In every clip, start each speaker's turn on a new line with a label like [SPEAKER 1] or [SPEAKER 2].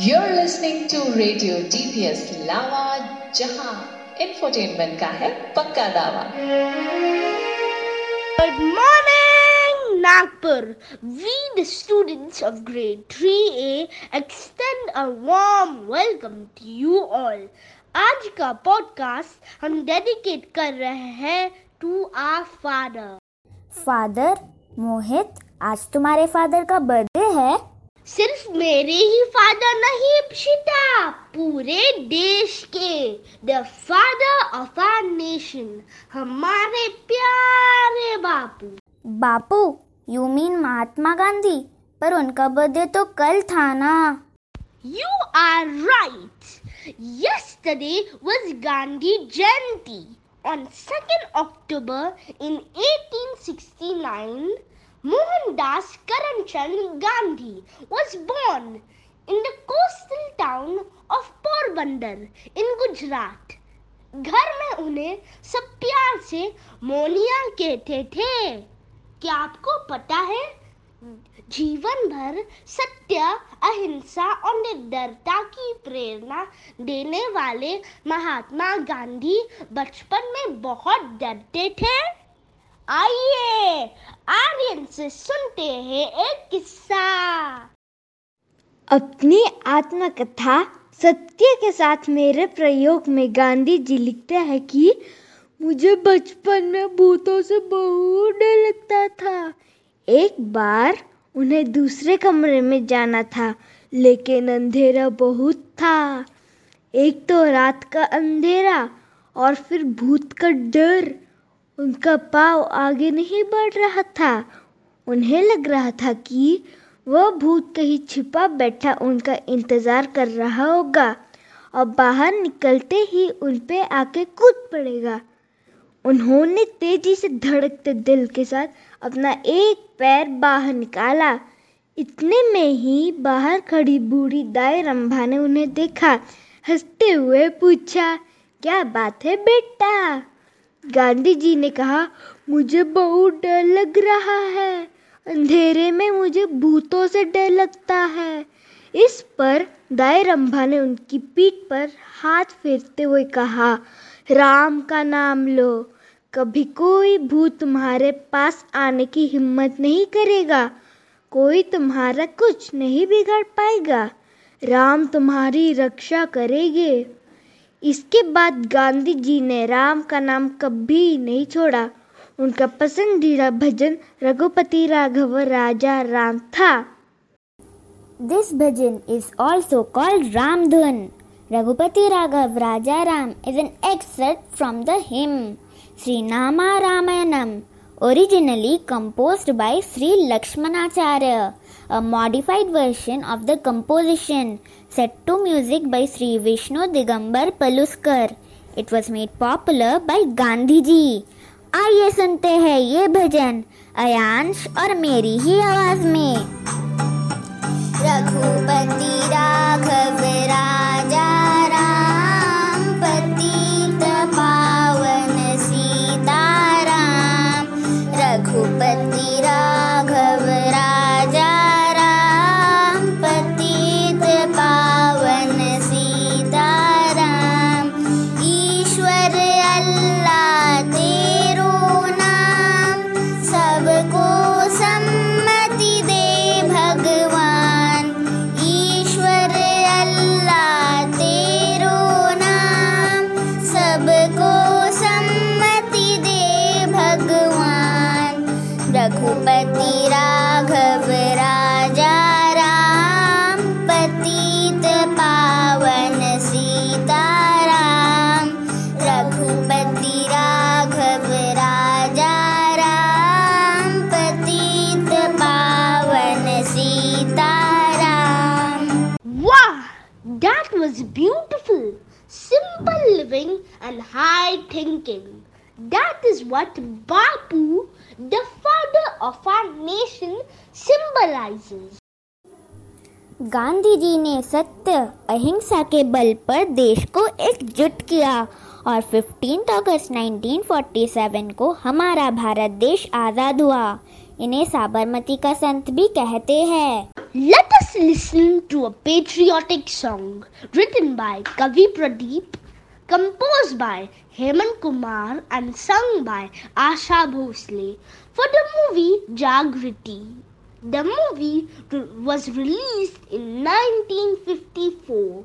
[SPEAKER 1] You're listening to Radio DPS Lava, जहाँ इंफोटेनमेंट का है पक्का दावा।
[SPEAKER 2] Good morning Nagpur we the students of grade three A extend a warm welcome to you all आज का पॉडकास्ट हम डेडिकेट कर रहे हैं to our father
[SPEAKER 3] father Mohit आज तुम्हारे फादर का बर्थडे है।
[SPEAKER 2] सिर्फ़ मेरे ही फादर नहीं पिता पूरे देश के the father of our nation हमारे प्यारे बापू
[SPEAKER 3] बापू यू मीन महात्मा गांधी पर उनका बर्थडे तो कल था ना
[SPEAKER 2] You are right. Yesterday was Gandhi Jayanti. On 2nd October in 1869, Mohandas Karamchand Gandhi was born in the coastal town of Porbandar in Gujarat. घर में उन्हें सब प्यार से मोनिया कहते थे। क्या आपको पता है? जीवन भर सत्य, अहिंसा और निर्दरता की प्रेरणा देने वाले महात्मा गांधी बचपन में बहुत डरते थे। आइए आर्यन से सुनते हैं एक किस्सा।
[SPEAKER 4] अपनी आत्मकथा सत्य के साथ मेरे प्रयोग में गांधी जी लिखते हैं कि मुझे बचपन में भूतों से बहुत डर लगता था। एक बार उन्हें दूसरे कमरे में जाना था, लेकिन अंधेरा बहुत था। एक तो रात का अंधेरा और फिर भूत का डर। उनका पाव आगे नहीं बढ़ रहा था। उन्हें लग रहा था कि वह भूत कहीं छिपा बैठा उनका इंतज़ार कर रहा होगा। और बाहर निकलते ही उन पे आके कूद पड़ेगा। उन्होंने तेज़ी से धड़कते दिल के साथ अपना एक पैर बाहर निकाला। इतने में ही बाहर खड़ी बूढ़ी दाई रंभा ने उन्हें देखा, हँसते हुए पूछा, क्या बात है बेटा? गांधी जी ने कहा, मुझे बहुत डर लग रहा है। अंधेरे में मुझे भूतों से डर लगता है। इस पर दाई रंभा ने उनकी पीठ पर हाथ फेरते हुए कहा, राम का नाम लो। कभी कोई भूत तुम्हारे पास आने की हिम्मत नहीं करेगा। कोई तुम्हारा कुछ नहीं बिगाड़ पाएगा। राम तुम्हारी रक्षा करेंगे। इसके बाद गांधी जी ने राम का नाम कभी नहीं छोड़ा। उनका पसंदीदा भजन रघुपति राघव राजा राम था।
[SPEAKER 3] This bhajan is also called Ram Dhun. Raghupati Raghav Raja Ram is an excerpt from the hymn Shri Nama Ramayanam originally composed by Sri Lakshmanacharya, a modified version of the composition set to music by Sri Vishnu Digambar Paluskar. It was made popular by Gandhi ji. आइए सुनते हैं ये भजन अयांश और मेरी ही आवाज़ में
[SPEAKER 5] रघुपति राघव राजा Raghupati
[SPEAKER 2] was beautiful. Simple living and high thinking. That is what Bapu, the father of our nation, symbolizes.
[SPEAKER 3] Gandhi ji ने सत्य अहिंसा के बल पर देश को एकजुट किया और 15 अगस्त 1947 को हमारा भारत देश आज़ाद हुआ इन्हें साबरमती का संत भी कहते हैं
[SPEAKER 2] let us listen to a patriotic song written by Kavi Pradeep composed by Hemant Kumar and sung by Asha Bhosle for the movie Jagriti The movie was released in 1954.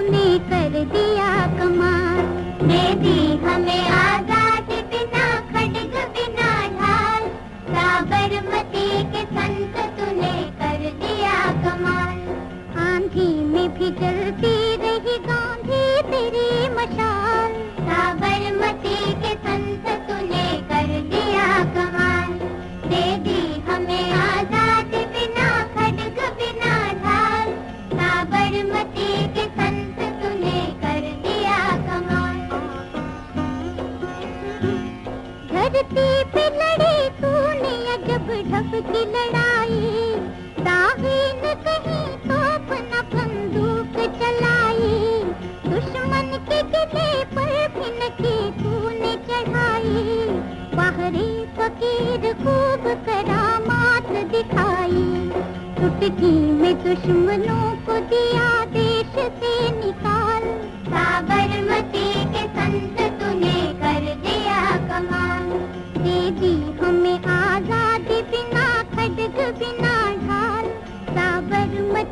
[SPEAKER 5] की लड़ाई। कहीं तोप न बंदूक चलाई। दुश्मन के किले पर तूने चढ़ाई। बाहरी फकीर खूब करामात दिखाई। चुटकी में दुश्मनों को दिया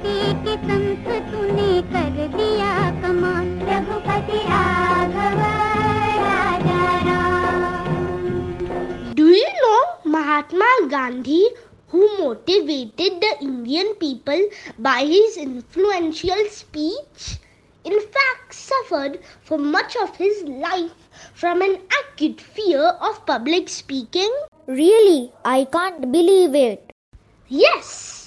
[SPEAKER 5] के संत तूने कर दिया कमाल Raghupati Raghav Raja Ram
[SPEAKER 2] Do you know Mahatma Gandhi, who motivated the Indian people by his influential speech, in fact suffered for much of his life from an acute fear of public speaking?
[SPEAKER 3] Really, I can't believe it.
[SPEAKER 2] Yes,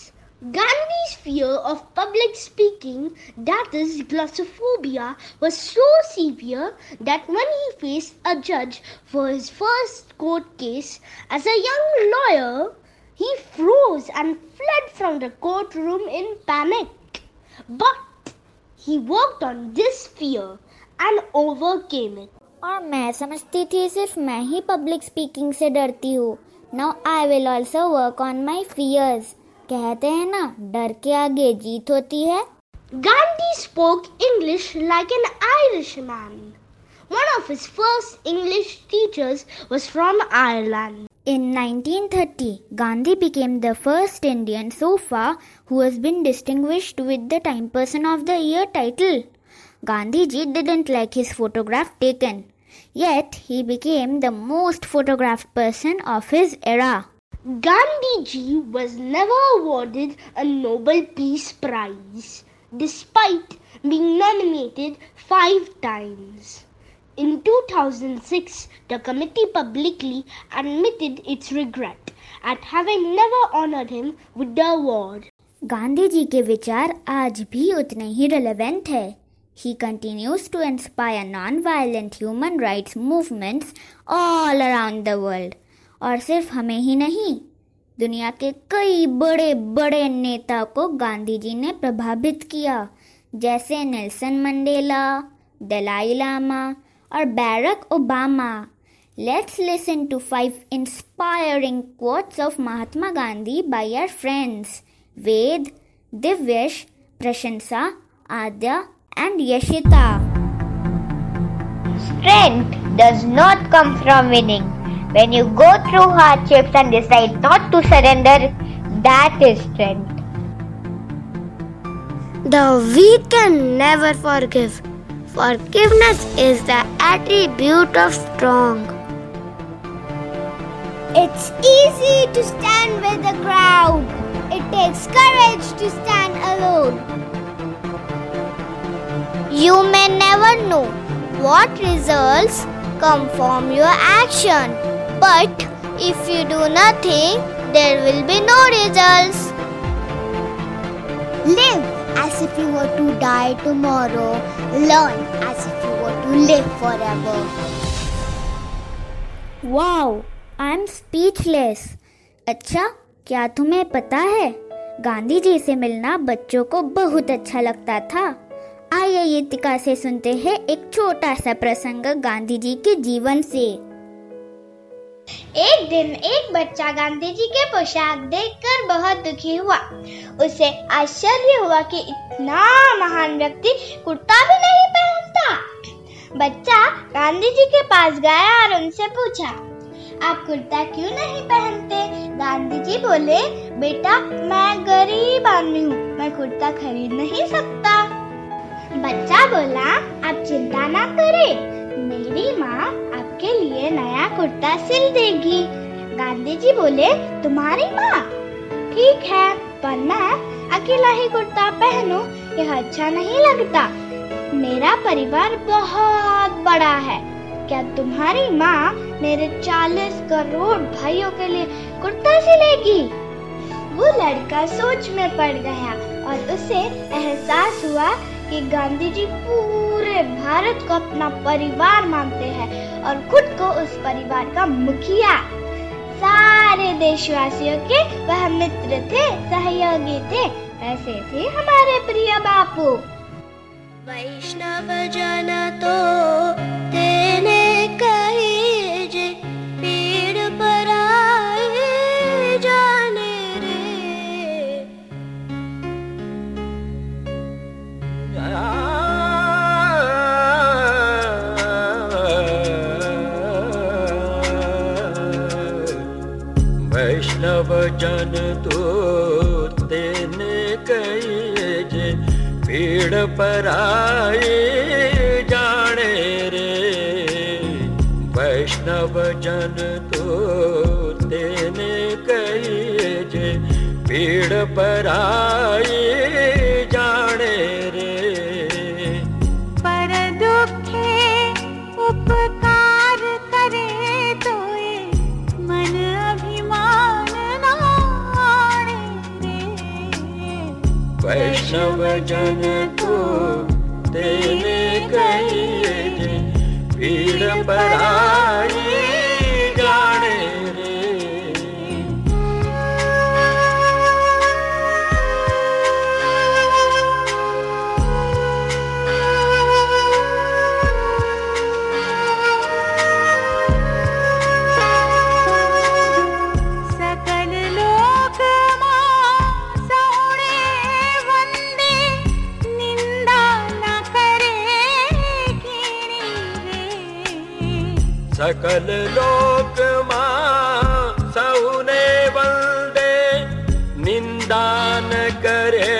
[SPEAKER 2] Gandhi's fear of public speaking, that is glossophobia, was so severe that when he faced a judge for his first court case as a young lawyer, he froze and fled from the courtroom in panic. But he worked on this fear and overcame it.
[SPEAKER 3] और मैं समझती थी सिर्फ मैं ही public speaking से डरती हूँ now I will also work on my fears कहते हैं ना डर के आगे जीत होती है
[SPEAKER 2] Gandhi spoke English like an Irishman. One of his first English teachers was from Ireland.
[SPEAKER 3] In 1930, Gandhi became the first Indian so far who has been distinguished with the Time Person of the Year title. Gandhi ji didn't like his photograph taken, yet he became the most photographed person of his era.
[SPEAKER 2] Gandhi ji was never awarded a Nobel Peace Prize, despite being nominated five times. In 2006, the committee publicly admitted its regret at having never honored him with the award.
[SPEAKER 3] Gandhi ji के विचार आज भी उतने ही relevant है He continues to inspire non-violent human rights movements all around the world. और सिर्फ़ हमें ही नहीं, दुनिया के कई बड़े बड़े नेता को गांधी जी ने प्रभावित किया, जैसे नेल्सन मंडेला, दलाई लामा और Barack Obama let's listen to five inspiring quotes of Mahatma Gandhi by our friends Ved Divyash Prashansa Aadya and Yashita
[SPEAKER 5] Strength does not come from winning. When you go through hardships and decide not to surrender, that is strength.
[SPEAKER 4] The weak can never forgive. Forgiveness is the attribute of strong.
[SPEAKER 5] It's easy to stand with the crowd. It takes courage to stand alone. You may never know what results come from your action, but if you do nothing, there will be no results. Live as if you were to die tomorrow. Learn as if you were to live forever.
[SPEAKER 3] I am speechless अच्छा क्या तुम्हें पता है गांधी जी से मिलना बच्चों को बहुत अच्छा लगता था आइए ये टिका से सुनते हैं एक छोटा सा प्रसंग गांधी जी के जीवन से
[SPEAKER 6] एक दिन एक बच्चा गांधी जी के पोशाक देखकर बहुत दुखी हुआ। उसे आश्चर्य हुआ कि इतना महान व्यक्ति कुर्ता भी नहीं पहनता। बच्चा गांधी जी के पास गया और उनसे पूछा, आप कुर्ता क्यों नहीं पहनते? गांधी जी बोले, बेटा, मैं गरीब आदमी हूँ, मैं कुर्ता खरीद नहीं सकता। बच्चा बोला, आप चिंता ना करें, मेरी माँ आपके लिए नया कुर्ता सिल देगी। गांधी जी बोले, तुम्हारी माँ? ठीक है, पर मैं अकेला ही कुर्ता पहनूं, यह अच्छा नहीं लगता। मेरा परिवार बहुत बड़ा है। क्या तुम्हारी माँ मेरे चालीस करोड़ भाइयों के लिए कुर्ता सिलेगी? वो लड़का सोच में पड़ गया और उसे एहसास हुआ कि गांधी जी पूरे भारत को अपना परिवार मानते हैं और खुद को उस परिवार का मुखिया। सारे देशवासियों के वह मित्र थे, सहयोगी थे, ऐसे थे हमारे प्रिय बापू। वैष्णव जन तो
[SPEAKER 7] वैष्णव जन तो तेने कही जे पीड़ पर आए जाने रे। वैष्णव जन तो तेने कही जे पीड़ पर वैष्णव जन को तेने कहिए पीड़ पर
[SPEAKER 8] सकल लोक
[SPEAKER 7] मां सौने वंदे निंदा न करे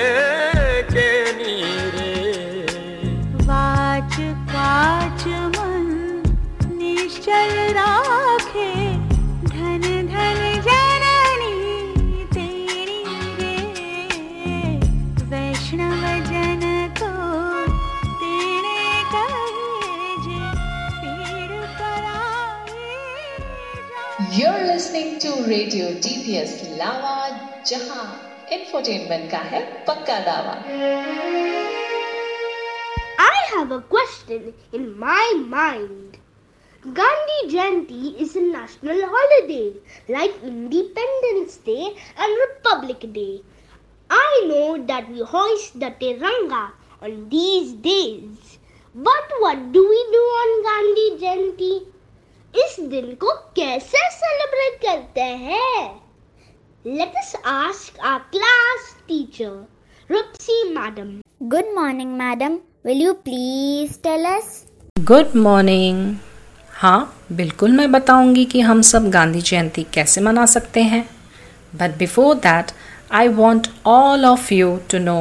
[SPEAKER 9] DPS Lawa जहाँ infotainment का है पक्का दावा
[SPEAKER 2] I have a question in my mind. Gandhi Jayanti is a national holiday like Independence Day and Republic Day. I know that we hoist the Tiranga on these days. But what do we do on Gandhi Jayanti? इस दिन को कैसे celebrate करते हैं Let us ask our class teacher, Rupsi Madam.
[SPEAKER 3] Good morning, madam. Will you please tell us?
[SPEAKER 10] Good morning हाँ बिल्कुल मैं बताऊँगी कि हम सब गांधी जयंती कैसे मना सकते हैं but before that I want all of you to know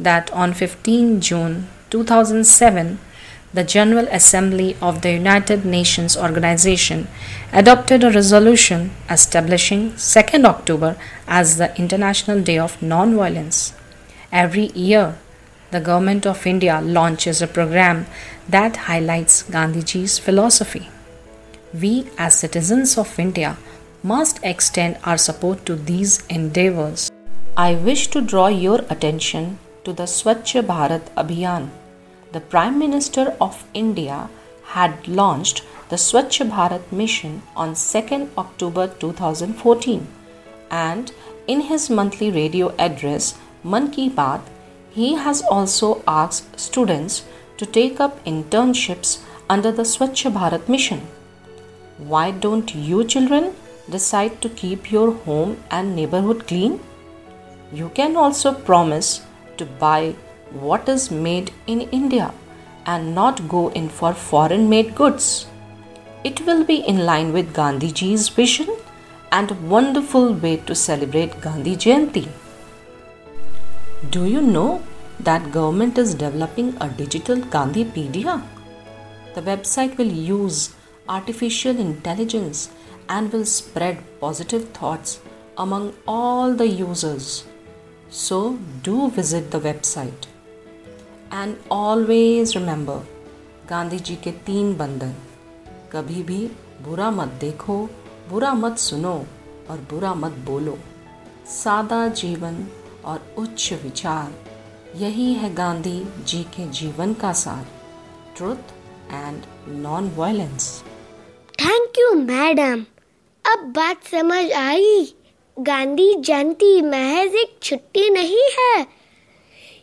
[SPEAKER 10] that on 15 June 2007 the General Assembly of the United Nations Organization adopted a resolution establishing 2nd October as the International Day of Nonviolence. Every year, the Government of India launches a program that highlights Gandhiji's philosophy. We, as citizens of India, must extend our support to these endeavors. I wish to draw your attention to the Swachh Bharat Abhiyan. The Prime Minister of India had launched the Swachh Bharat mission on 2nd October 2014
[SPEAKER 11] And in his monthly radio address, Man Ki Baat, he has also asked students to take up internships under the Swachh Bharat mission. Why don't you children decide to keep your home and neighborhood clean? You can also promise to buy what is made in India and not go in for foreign made goods. It will be in line with Gandhiji's vision and a wonderful way to celebrate Gandhi Jayanti. Do you know that government is developing a digital Gandhipedia? The website will use artificial intelligence and will spread positive thoughts among all the users. So do visit the website. And always remember Gandhi ji के तीन बंधन कभी भी बुरा मत देखो बुरा मत सुनो और बुरा मत बोलो सादा जीवन और उच्च विचार यही है गांधी जी के जीवन का सार truth and non violence
[SPEAKER 12] thank you madam अब बात समझ आई गांधी जयंती महज एक छुट्टी नहीं है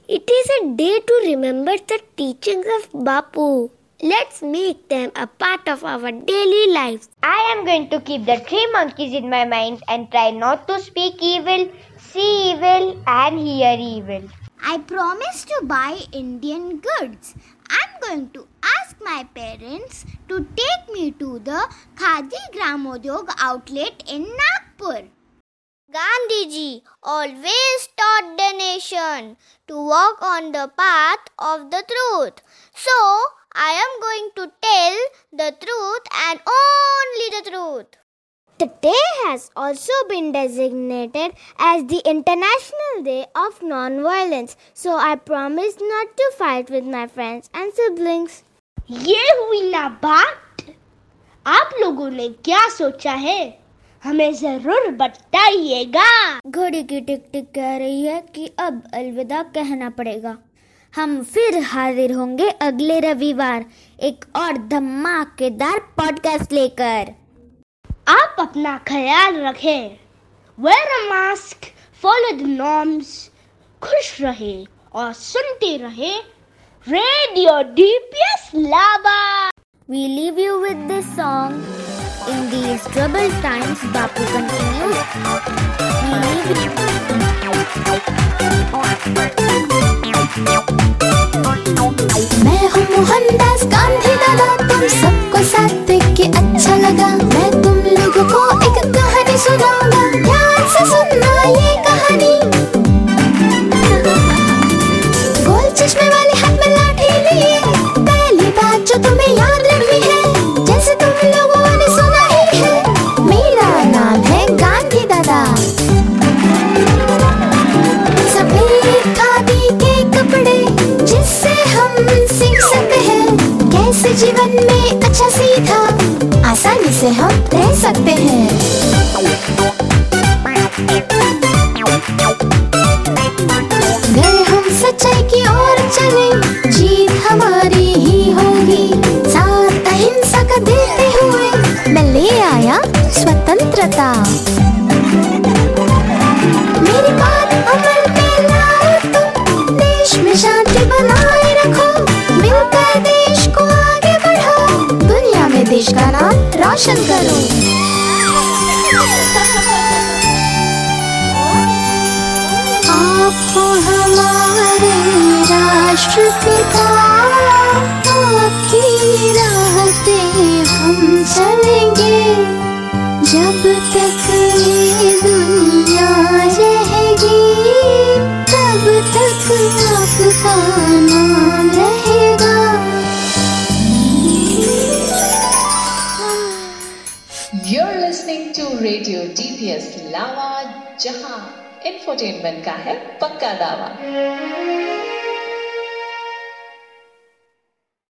[SPEAKER 12] It is a day to remember the teachings of Bapu. Let's make them a part of our daily lives.
[SPEAKER 13] I am going to keep the three monkeys in my mind and try not to speak evil, see evil, and hear evil.
[SPEAKER 3] I promise to buy Indian goods. I'm going to ask my parents to take me to the Khadi Gramodyog outlet in Nagpur.
[SPEAKER 12] Gandhiji always taught the nation to walk on the path of the truth. So, I am going to tell the truth and only the truth. The day has also been designated as the International Day of Non-Violence. So I promise not to fight with my friends and siblings.
[SPEAKER 2] ये हुई ना बात आप लोगों ने क्या सोचा है हमें ज़रूर बताइएगा।
[SPEAKER 3] घोड़ी की टिक टिक कह रही है कि अब अलविदा कहना पड़ेगा। हम फिर हाजिर होंगे अगले रविवार एक और धमाकेदार पॉडकास्ट लेकर।
[SPEAKER 2] आप अपना ख्याल रखें। Wear a mask follow the norms खुश रहे और सुनते रहे radio DPS Lava
[SPEAKER 3] We leave you with this song. In these troubled times, Bapu continues. We leave you.
[SPEAKER 14] मैं हूँ मोहनदास गांधी दादा तुम सबको हम रह सकते हैं। नाम रोशन करो। आप हमारे राष्ट्रपिता, आपकी राहते हम चलेंगे। जब तक ये दुनिया रहेगी, तब तक आपका
[SPEAKER 15] Radio लावा जहाँ इंफोटेनमेंट का है पक्का दावा।